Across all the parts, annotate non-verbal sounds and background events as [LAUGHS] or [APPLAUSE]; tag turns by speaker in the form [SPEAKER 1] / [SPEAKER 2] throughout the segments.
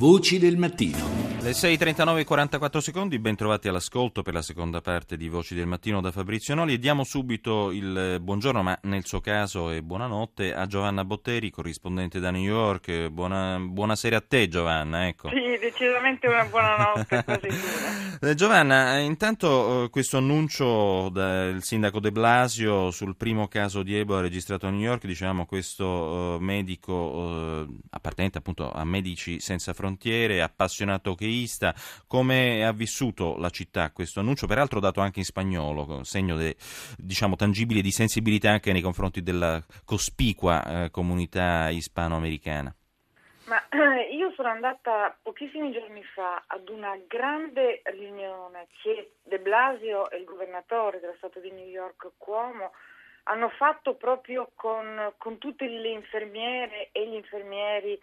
[SPEAKER 1] Voci del mattino.
[SPEAKER 2] Le 6.39 e 44 secondi, ben trovati all'ascolto per la seconda parte di Voci del Mattino da Fabrizio Noli e diamo subito il buongiorno, ma nel suo caso e buonanotte, a Giovanna Botteri, corrispondente da New York. Buona, buonasera a te Giovanna. Ecco.
[SPEAKER 3] Sì, decisamente una buonanotte [LAUGHS] così
[SPEAKER 2] eh, Giovanna, eh, intanto eh, questo annuncio del sindaco De Blasio sul primo caso di Ebola registrato a New York, diciamo questo medico appartenente appunto a Medici Senza Frontiere, appassionato che europeista, come ha vissuto la città questo annuncio, peraltro dato anche in spagnolo, segno de, diciamo, tangibile di sensibilità anche nei confronti della cospicua eh, comunità ispanoamericana?
[SPEAKER 3] Ma [CLEARS THROAT] io sono andata pochissimi giorni fa ad una grande riunione che De Blasio e il governatore dello Stato di New York, Cuomo, hanno fatto proprio con, con tutte le infermiere e gli infermieri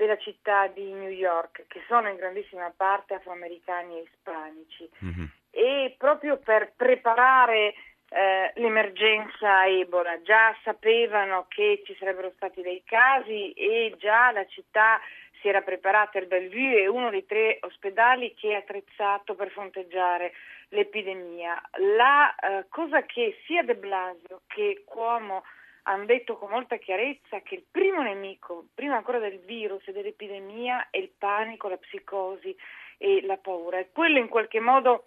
[SPEAKER 3] della città di New York, che sono in grandissima parte afroamericani e ispanici. Mm-hmm. E proprio per preparare eh, l'emergenza Ebola, già sapevano che ci sarebbero stati dei casi e già la città si era preparata, il Bellevue è uno dei tre ospedali che è attrezzato per fronteggiare l'epidemia. La eh, cosa che sia De Blasio che Cuomo hanno detto con molta chiarezza che il primo nemico, prima ancora del virus e dell'epidemia, è il panico, la psicosi e la paura. E quello in qualche modo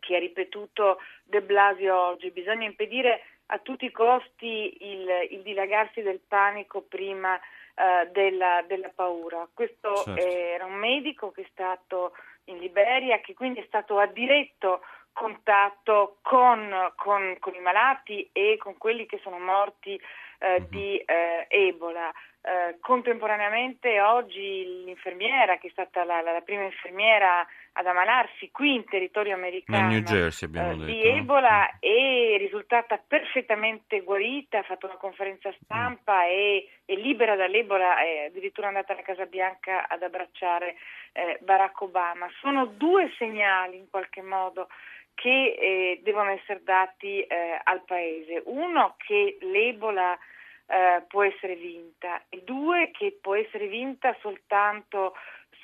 [SPEAKER 3] che ha ripetuto De Blasio oggi, bisogna impedire a tutti i costi il, il dilagarsi del panico prima uh, della, della, paura. Questo certo. era un medico che è stato in Liberia, che quindi è stato addiretto contatto con, con, con, i malati e con quelli che sono morti eh, mhm. di eh, Ebola. Eh, contemporaneamente oggi l'infermiera, che è stata la, la, prima infermiera ad ammalarsi qui in territorio americano
[SPEAKER 2] New Jersey,
[SPEAKER 3] eh, di Ebola mm. è risultata perfettamente guarita, ha fatto una conferenza stampa mm. e è libera dall'Ebola, è addirittura andata alla Casa Bianca ad abbracciare eh, Barack Obama. Sono due segnali in qualche modo che eh, devono essere dati eh, al Paese. Uno, che l'Ebola eh, può essere vinta e due, che può essere vinta soltanto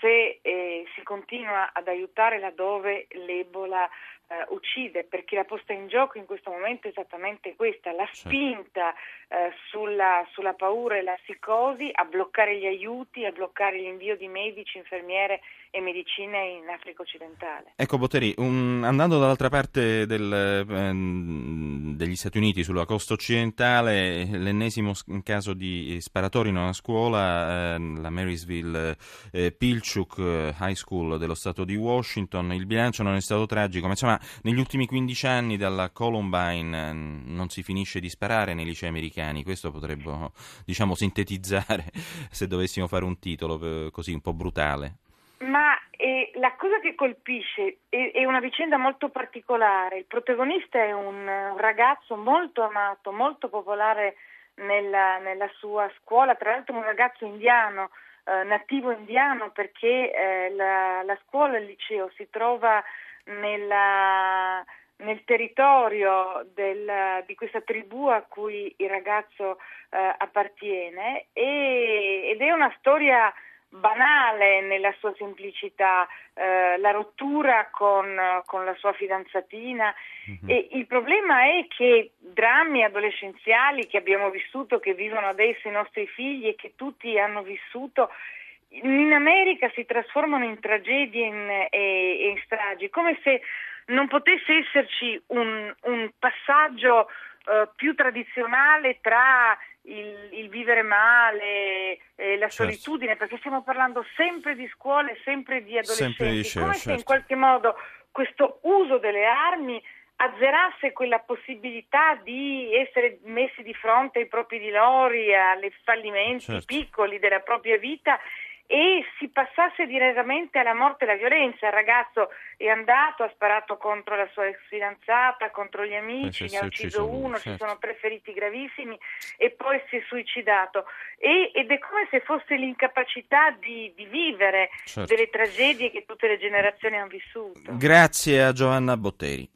[SPEAKER 3] se eh, si continua ad aiutare laddove l'Ebola eh, uccide, perché la posta in gioco in questo momento è esattamente questa, la spinta eh, sulla, sulla, paura e la psicosi a bloccare gli aiuti, a bloccare l'invio di medici, infermiere e medicine in Africa occidentale.
[SPEAKER 2] Ecco Botteri, un, andando dall'altra parte del, eh, degli Stati Uniti, sulla costa occidentale, l'ennesimo caso di sparatorio in una scuola, ehm, la Marysville eh, Pilchuk eh, High School dello Stato di Washington, il bilancio non è stato tragico, ma insomma negli ultimi 15 anni dalla Columbine eh, non si finisce di sparare nei licei americani, questo potrebbe diciamo, sintetizzare [LAUGHS] se dovessimo fare un titolo eh, così un po' brutale.
[SPEAKER 3] Ma eh, la cosa che colpisce è, è, una vicenda molto particolare, il protagonista è un, un ragazzo molto amato, molto popolare nella, nella, sua scuola, tra l'altro un ragazzo indiano, eh, nativo indiano perché eh, la, la, scuola, il liceo si trova nella, nel territorio del, di questa tribù a cui il ragazzo eh, appartiene e, ed è una storia banale nella sua semplicità, eh, la rottura con, con, la sua fidanzatina mm-hmm. e il problema è che drammi adolescenziali che abbiamo vissuto, che vivono adesso i nostri figli e che tutti hanno vissuto, in America si trasformano in tragedie in, e, in stragi, come se non potesse esserci un, un passaggio uh, più tradizionale tra il, il vivere male, eh, la certo. solitudine, perché stiamo parlando sempre di scuole, sempre di adolescenti, sempre liceo, come certo. se in certo. qualche modo questo uso delle armi azzerasse quella possibilità di essere messi di fronte ai propri dilori, ai fallimenti certo. piccoli della propria vita e si passasse direttamente alla morte e alla violenza. Il ragazzo è andato, ha sparato contro la sua ex fidanzata, contro gli amici, ne ha ucciso uno, certo. ci sono tre feriti gravissimi e poi si è suicidato. E, ed è come se fosse l'incapacità di, di vivere certo. delle tragedie che tutte le generazioni hanno vissuto.
[SPEAKER 2] Grazie a Giovanna Botteri.